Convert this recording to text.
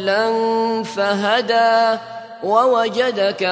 ضالا فهدى ووجدك